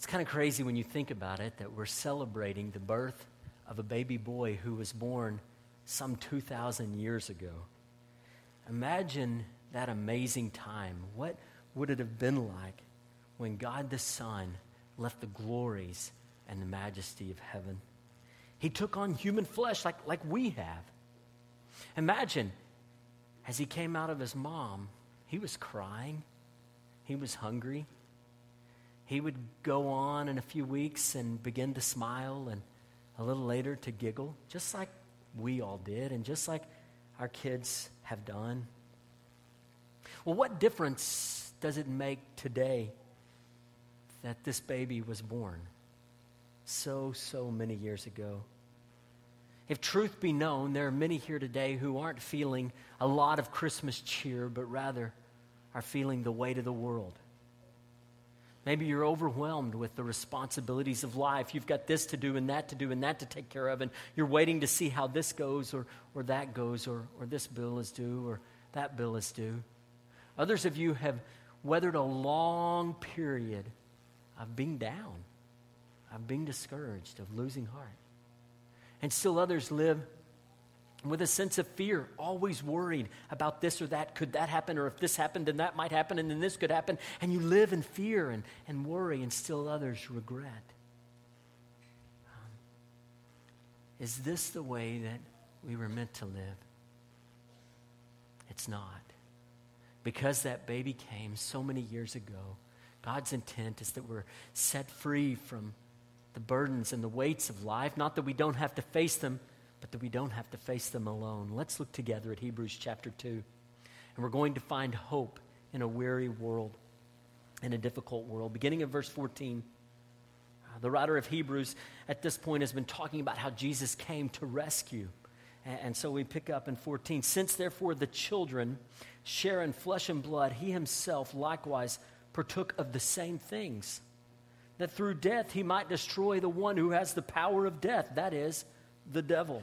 It's kind of crazy when you think about it that we're celebrating the birth of a baby boy who was born some 2,000 years ago. Imagine that amazing time. What would it have been like when God the Son left the glories and the majesty of heaven? He took on human flesh like, like we have. Imagine as he came out of his mom, he was crying, he was hungry. He would go on in a few weeks and begin to smile and a little later to giggle, just like we all did and just like our kids have done. Well, what difference does it make today that this baby was born so, so many years ago? If truth be known, there are many here today who aren't feeling a lot of Christmas cheer, but rather are feeling the weight of the world. Maybe you're overwhelmed with the responsibilities of life. You've got this to do and that to do and that to take care of, and you're waiting to see how this goes or, or that goes or, or this bill is due or that bill is due. Others of you have weathered a long period of being down, of being discouraged, of losing heart. And still others live with a sense of fear, always worried about this or that. Could that happen? Or if this happened, then that might happen, and then this could happen. And you live in fear and, and worry, and still others regret. Um, is this the way that we were meant to live? It's not. Because that baby came so many years ago, God's intent is that we're set free from the burdens and the weights of life. Not that we don't have to face them, but that we don't have to face them alone. Let's look together at Hebrews chapter 2. And we're going to find hope in a weary world, in a difficult world. Beginning of verse 14. Uh, the writer of Hebrews at this point has been talking about how Jesus came to rescue. And, so we pick up in 14. Since therefore the children share in flesh and blood, he himself likewise partook of the same things that through death he might destroy the one who has the power of death, that is, the devil,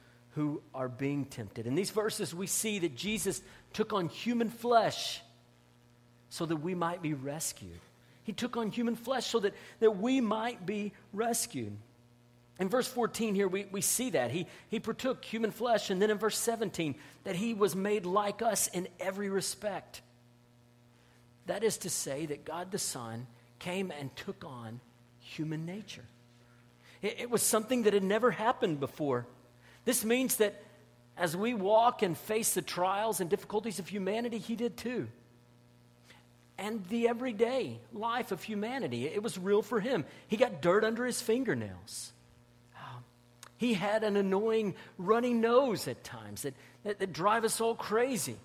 who are being tempted. In these verses, we see that Jesus took on human flesh so that we might be rescued. He took on human flesh so that, that we might be rescued. In verse 14 here, we, we see that. He, he partook human flesh. And then in verse 17, that he was made like us in every respect. That is to say, that God the Son came and took on human nature. It, it was something that had never happened before. This means that as we walk and face the trials and difficulties of humanity, He did too. And the everyday life of humanity, it was real for Him. He got dirt under His fingernails. Um, he had an annoying runny nose at times that, that, that drive us all crazy.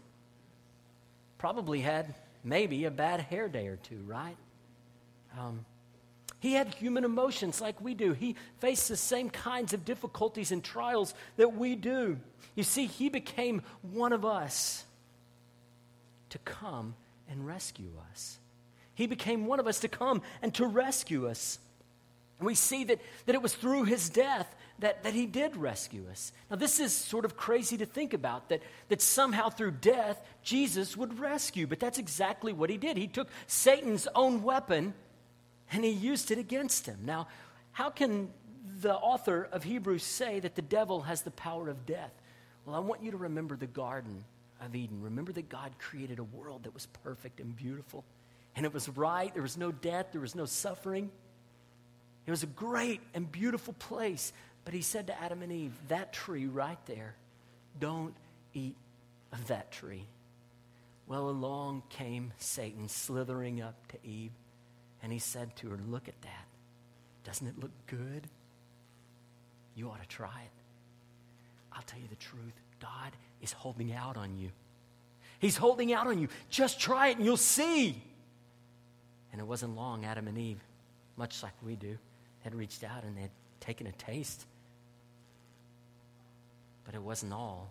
Probably had maybe a bad hair day or two, right? Um, he had human emotions like we do. He faced the same kinds of difficulties and trials that we do. You see, he became one of us to come and rescue us. He became one of us to come and to rescue us. We see that, that it was through his death that, that he did rescue us. Now, this is sort of crazy to think about that, that somehow through death, Jesus would rescue, but that's exactly what he did. He took Satan's own weapon and he used it against him. Now, how can the author of Hebrews say that the devil has the power of death? Well, I want you to remember the Garden of Eden. Remember that God created a world that was perfect and beautiful, and it was right. There was no death, there was no suffering. It was a great and beautiful place. But he said to Adam and Eve, That tree right there, don't eat of that tree. Well, along came Satan slithering up to Eve and he said to her, Look at that. Doesn't it look good? You ought to try it. I'll tell you the truth God is holding out on you. He's holding out on you. Just try it and you'll see. And it wasn't long, Adam and Eve, much like we do, had reached out and they had taken a taste But it wasn't all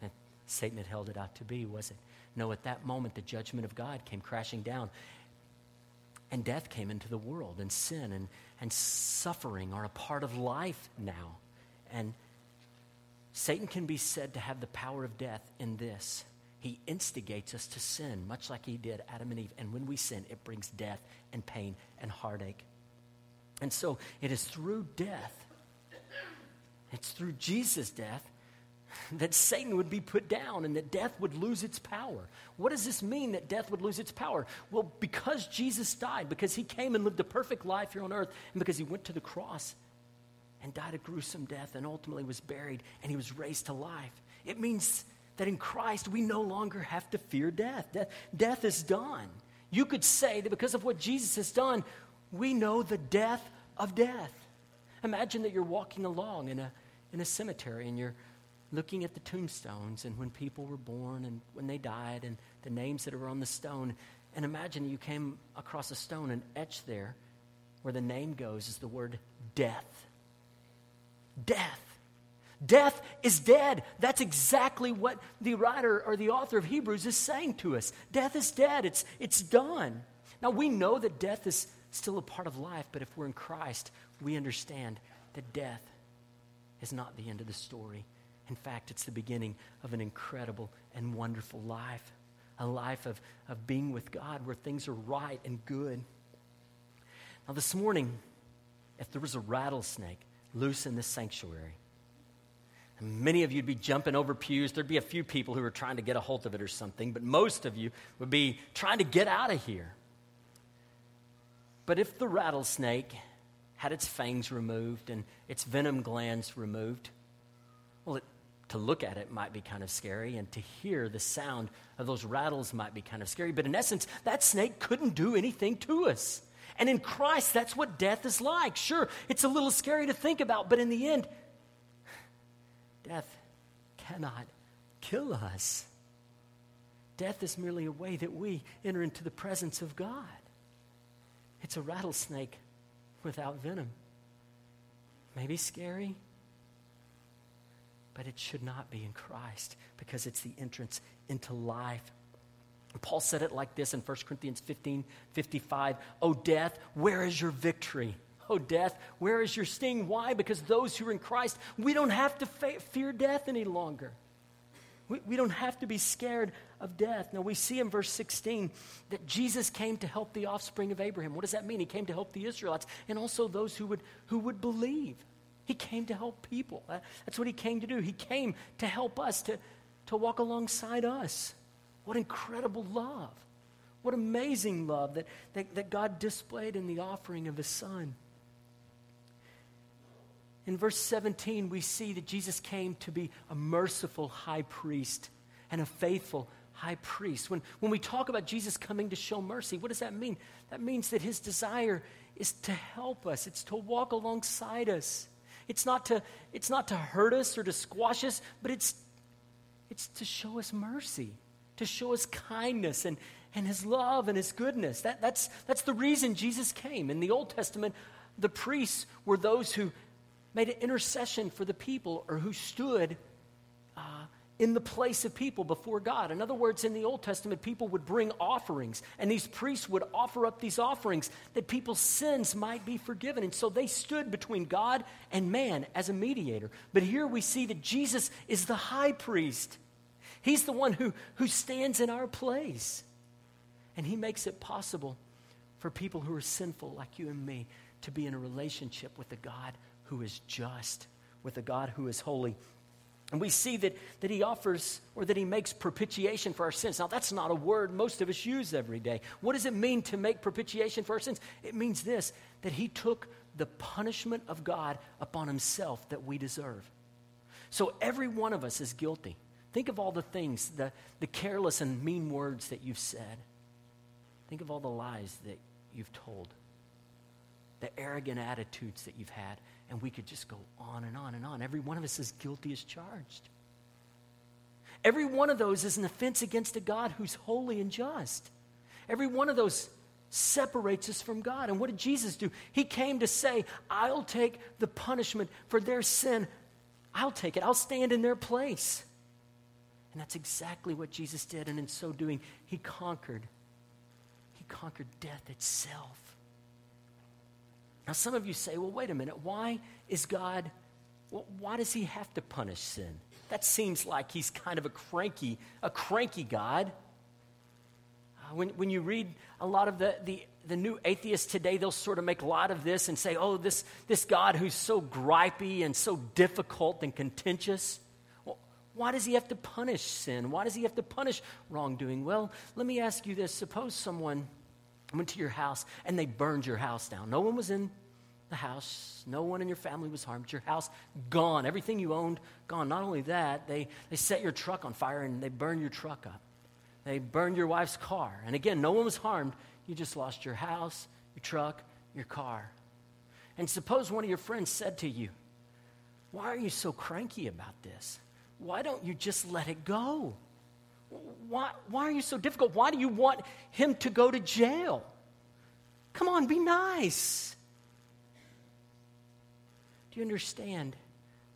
that Satan had held it out to be, was it? No, at that moment, the judgment of God came crashing down. And death came into the world, and sin and, and suffering are a part of life now. And Satan can be said to have the power of death in this. He instigates us to sin, much like he did Adam and Eve. And when we sin, it brings death and pain and heartache. And so it is through death, it's through Jesus' death, that Satan would be put down and that death would lose its power. What does this mean that death would lose its power? Well, because Jesus died, because he came and lived a perfect life here on earth, and because he went to the cross and died a gruesome death and ultimately was buried and he was raised to life. It means that in Christ we no longer have to fear death. Death, death is done. You could say that because of what Jesus has done, we know the death of death. Imagine that you're walking along in a, in a cemetery and you're looking at the tombstones and when people were born and when they died and the names that are on the stone. And imagine you came across a stone and etched there where the name goes is the word death. Death. Death is dead. That's exactly what the writer or the author of Hebrews is saying to us. Death is dead. It's, it's done. Now, we know that death is still a part of life, but if we're in Christ, we understand that death is not the end of the story. In fact, it's the beginning of an incredible and wonderful life, a life of, of being with God where things are right and good. Now, this morning, if there was a rattlesnake loose in this sanctuary, many of you would be jumping over pews. There'd be a few people who were trying to get a hold of it or something, but most of you would be trying to get out of here. But if the rattlesnake had its fangs removed and its venom glands removed, to look at it might be kind of scary, and to hear the sound of those rattles might be kind of scary. But in essence, that snake couldn't do anything to us. And in Christ, that's what death is like. Sure, it's a little scary to think about, but in the end, death cannot kill us. Death is merely a way that we enter into the presence of God. It's a rattlesnake without venom. Maybe scary, but it should not be in Christ because it's the entrance into life. Paul said it like this in 1 Corinthians 15 55. Oh, death, where is your victory? Oh, death, where is your sting? Why? Because those who are in Christ, we don't have to fear death any longer. We, we don't have to be scared of death. Now, we see in verse 16 that Jesus came to help the offspring of Abraham. What does that mean? He came to help the Israelites and also those who would, who would believe. He came to help people. That's what he came to do. He came to help us, to, to walk alongside us. What incredible love. What amazing love that, that, that God displayed in the offering of his son. In verse 17, we see that Jesus came to be a merciful high priest and a faithful high priest. When, when we talk about Jesus coming to show mercy, what does that mean? That means that his desire is to help us, it's to walk alongside us. It's not to, it's not to hurt us or to squash us, but it's, it's to show us mercy, to show us kindness and, and his love and his goodness. That, that's, that's the reason Jesus came. In the Old Testament, the priests were those who made an intercession for the people or who stood uh, in the place of people before God. In other words, in the Old Testament, people would bring offerings, and these priests would offer up these offerings that people's sins might be forgiven. And so they stood between God and man as a mediator. But here we see that Jesus is the high priest, he's the one who, who stands in our place. And he makes it possible for people who are sinful, like you and me, to be in a relationship with a God who is just, with a God who is holy. And we see that, that he offers or that he makes propitiation for our sins. Now, that's not a word most of us use every day. What does it mean to make propitiation for our sins? It means this that he took the punishment of God upon himself that we deserve. So every one of us is guilty. Think of all the things, the, the careless and mean words that you've said. Think of all the lies that you've told, the arrogant attitudes that you've had. And we could just go on and on and on. Every one of us is guilty as charged. Every one of those is an offense against a God who's holy and just. Every one of those separates us from God. And what did Jesus do? He came to say, I'll take the punishment for their sin. I'll take it. I'll stand in their place. And that's exactly what Jesus did. And in so doing, he conquered. He conquered death itself. Now, some of you say, well, wait a minute. Why is God, well, why does he have to punish sin? That seems like he's kind of a cranky, a cranky God. Uh, when, when you read a lot of the, the, the new atheists today, they'll sort of make a lot of this and say, oh, this, this God who's so gripey and so difficult and contentious. Well, why does he have to punish sin? Why does he have to punish wrongdoing? Well, let me ask you this. Suppose someone went to your house and they burned your house down. No one was in the house. No one in your family was harmed. Your house gone. Everything you owned gone. Not only that, they, they set your truck on fire and they burned your truck up. They burned your wife's car. And again, no one was harmed. You just lost your house, your truck, your car. And suppose one of your friends said to you, Why are you so cranky about this? Why don't you just let it go? Why, why are you so difficult? Why do you want him to go to jail? Come on, be nice. Do you understand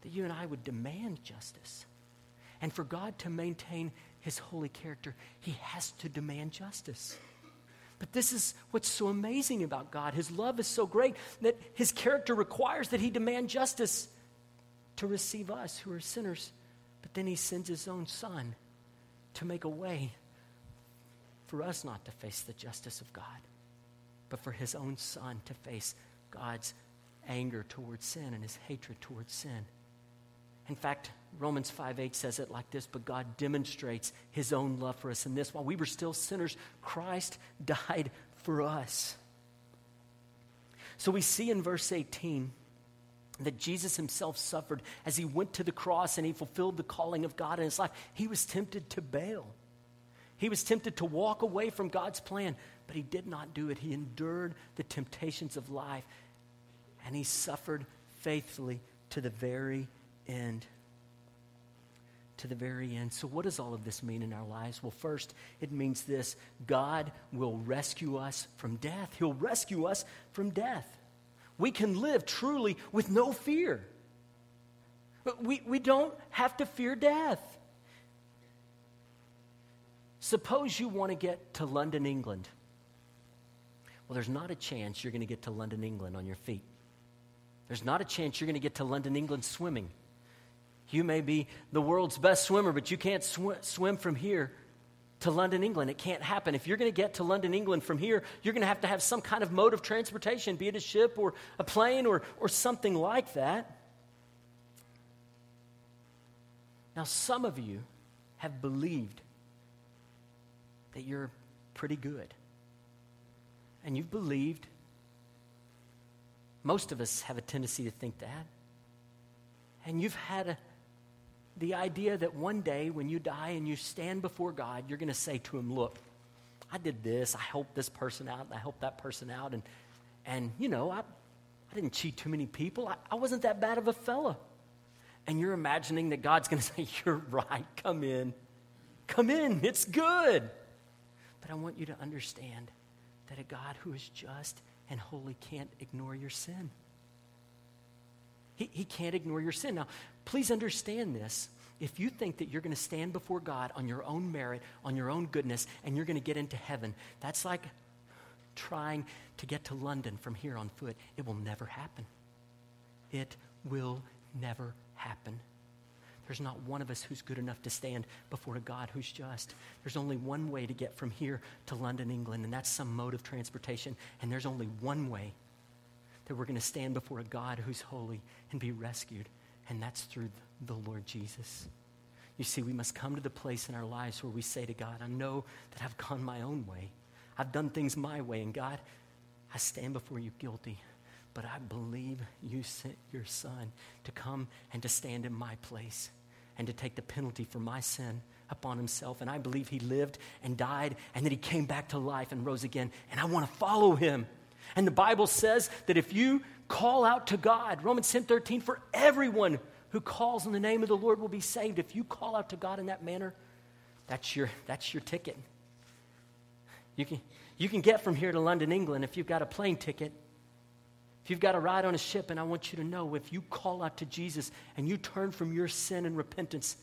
that you and I would demand justice? And for God to maintain his holy character, he has to demand justice. But this is what's so amazing about God. His love is so great that his character requires that he demand justice to receive us who are sinners. But then he sends his own son to make a way for us not to face the justice of God, but for his own son to face God's anger towards sin and his hatred towards sin. In fact, Romans 5 8 says it like this But God demonstrates his own love for us in this while we were still sinners, Christ died for us. So we see in verse 18 that Jesus himself suffered as he went to the cross and he fulfilled the calling of God in his life. He was tempted to bail. He was tempted to walk away from God's plan, but he did not do it. He endured the temptations of life and he suffered faithfully to the very end. To the very end. So, what does all of this mean in our lives? Well, first, it means this God will rescue us from death. He'll rescue us from death. We can live truly with no fear. We, we don't have to fear death. Suppose you want to get to London, England. Well, there's not a chance you're going to get to London, England on your feet. There's not a chance you're going to get to London, England swimming. You may be the world's best swimmer, but you can't sw- swim from here to London, England. It can't happen. If you're going to get to London, England from here, you're going to have to have some kind of mode of transportation, be it a ship or a plane or, or something like that. Now, some of you have believed that you're pretty good. And you've believed most of us have a tendency to think that. And you've had a, the idea that one day when you die and you stand before God, you're going to say to him, Look, I did this. I helped this person out. I helped that person out. And, and you know, I, I didn't cheat too many people. I, I wasn't that bad of a fella. And you're imagining that God's going to say, You're right. Come in. Come in. It's good. But I want you to understand that a God who is just and holy can't ignore your sin. He, he can't ignore your sin. Now, please understand this. If you think that you're going to stand before God on your own merit, on your own goodness, and you're going to get into heaven, that's like trying to get to London from here on foot. It will never happen. It will never happen. There's not one of us who's good enough to stand before a God who's just. There's only one way to get from here to London, England, and that's some mode of transportation. And there's only one way that we're going to stand before a God who's holy and be rescued, and that's through the Lord Jesus. You see, we must come to the place in our lives where we say to God, I know that I've gone my own way. I've done things my way, and God, I stand before you guilty but I believe you sent your son to come and to stand in my place and to take the penalty for my sin upon himself. And I believe he lived and died and that he came back to life and rose again. And I want to follow him. And the Bible says that if you call out to God, Romans 10 13, for everyone who calls in the name of the Lord will be saved. If you call out to God in that manner, that's your, that's your ticket. You can, you can get from here to London, England if you've got a plane ticket. If you've got a ride on a ship, and I want you to know if you call out to Jesus and you turn from your sin and repentance,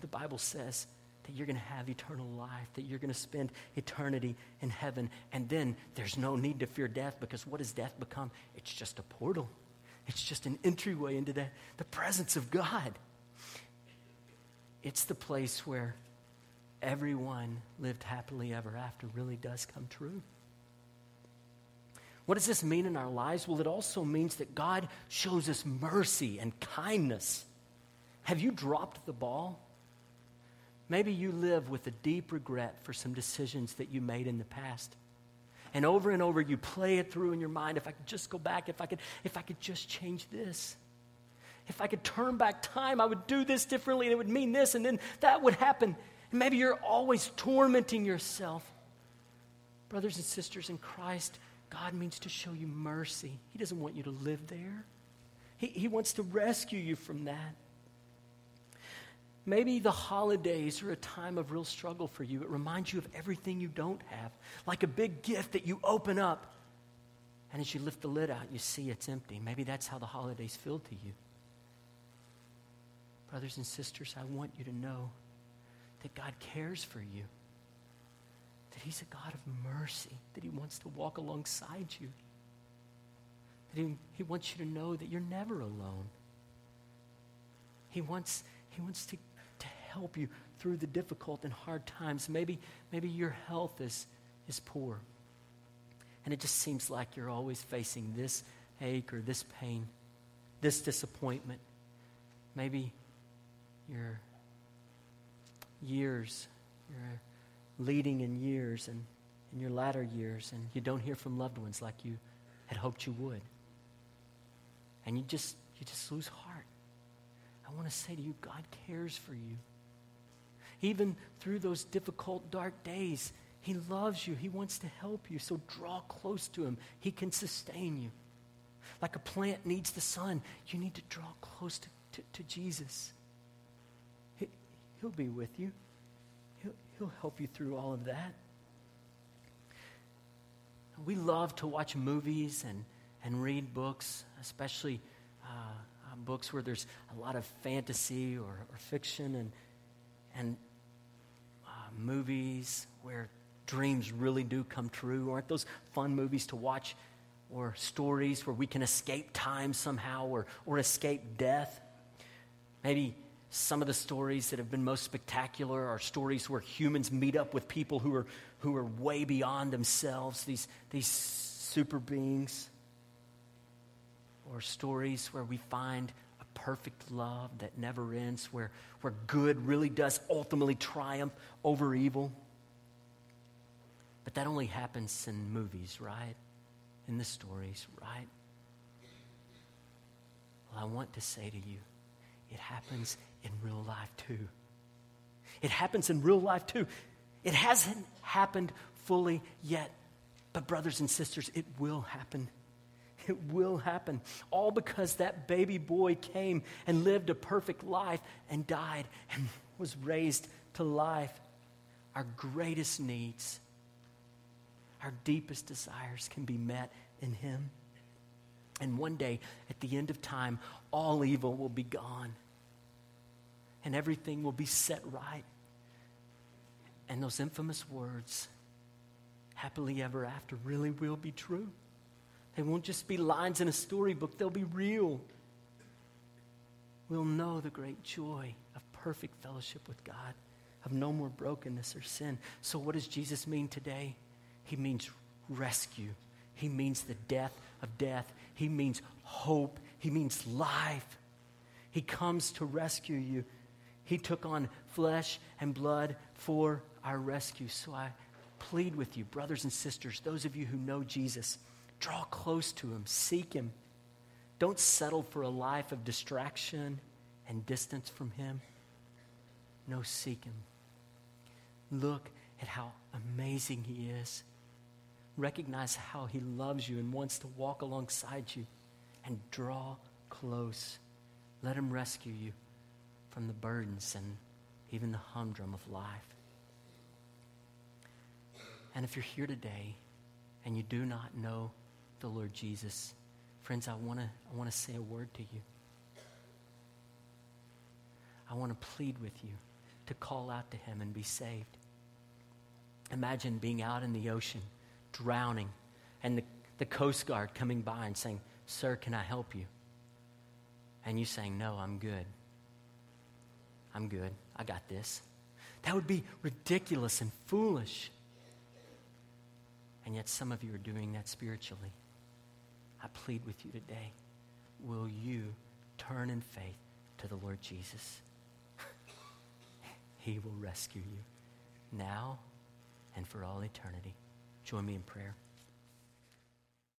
the Bible says that you're going to have eternal life, that you're going to spend eternity in heaven. And then there's no need to fear death because what does death become? It's just a portal, it's just an entryway into the, the presence of God. It's the place where everyone lived happily ever after really does come true. What does this mean in our lives? Well, it also means that God shows us mercy and kindness. Have you dropped the ball? Maybe you live with a deep regret for some decisions that you made in the past. And over and over you play it through in your mind if I could just go back, if I could if I could just change this. If I could turn back time, I would do this differently and it would mean this and then that would happen. And maybe you're always tormenting yourself. Brothers and sisters in Christ, God means to show you mercy. He doesn't want you to live there. He, he wants to rescue you from that. Maybe the holidays are a time of real struggle for you. It reminds you of everything you don't have, like a big gift that you open up. And as you lift the lid out, you see it's empty. Maybe that's how the holidays feel to you. Brothers and sisters, I want you to know that God cares for you, that He's a God of mercy, that He wants to walk alongside you, that He, he wants you to know that you're never alone. He wants, he wants to help you through the difficult and hard times. Maybe, maybe your health is, is poor. And it just seems like you're always facing this ache or this pain, this disappointment. Maybe your years, you're leading in years and in your latter years, and you don't hear from loved ones like you had hoped you would. And you just you just lose heart. I want to say to you, God cares for you. Even through those difficult, dark days, He loves you. He wants to help you. So draw close to Him. He can sustain you. Like a plant needs the sun, you need to draw close to, to, to Jesus. He, he'll be with you, he'll, he'll help you through all of that. We love to watch movies and, and read books, especially uh, uh, books where there's a lot of fantasy or, or fiction. And, and movies where dreams really do come true? Aren't those fun movies to watch? Or stories where we can escape time somehow or, or escape death? Maybe some of the stories that have been most spectacular are stories where humans meet up with people who are, who are way beyond themselves, these, these super beings. Or stories where we find perfect love that never ends, where, where good really does ultimately triumph over evil. But that only happens in movies, right? In the stories, right? Well, I want to say to you, it happens in real life too. It happens in real life too. It hasn't happened fully yet, but brothers and sisters, it will happen it will happen. All because that baby boy came and lived a perfect life and died and was raised to life. Our greatest needs, our deepest desires can be met in Him. And one day, at the end of time, all evil will be gone and everything will be set right. And those infamous words, happily ever after, really will be true. They won't just be lines in a storybook, they'll be real. We'll know the great joy of perfect fellowship with God, of no more brokenness or sin. So, what does Jesus mean today? He means rescue, He means the death of death, He means hope, He means life. He comes to rescue you. He took on flesh and blood for our rescue. So I plead with you, brothers and sisters, those of you who know Jesus Draw close to Him, seek Him. Don't settle for a life of distraction and distance from Him. No, seek Him. Look at how amazing He is. Recognize how He loves you and wants to walk alongside you and draw close. Let Him rescue you from the burdens and even the humdrum of life. And if you're here today and you do not know the Lord Jesus Friends, I want to I wanna say a word to you. I want to plead with you to call out to him and be saved. Imagine being out in the ocean, drowning, and the, the Coast Guard coming by and saying, Sir, can I help you? And you saying, No, I'm good. I'm good. I got this. That would be ridiculous and foolish. And yet, some of you are doing that spiritually. I plead with you today will you turn in faith to the Lord Jesus? he will rescue you now and for all eternity. Join me in prayer.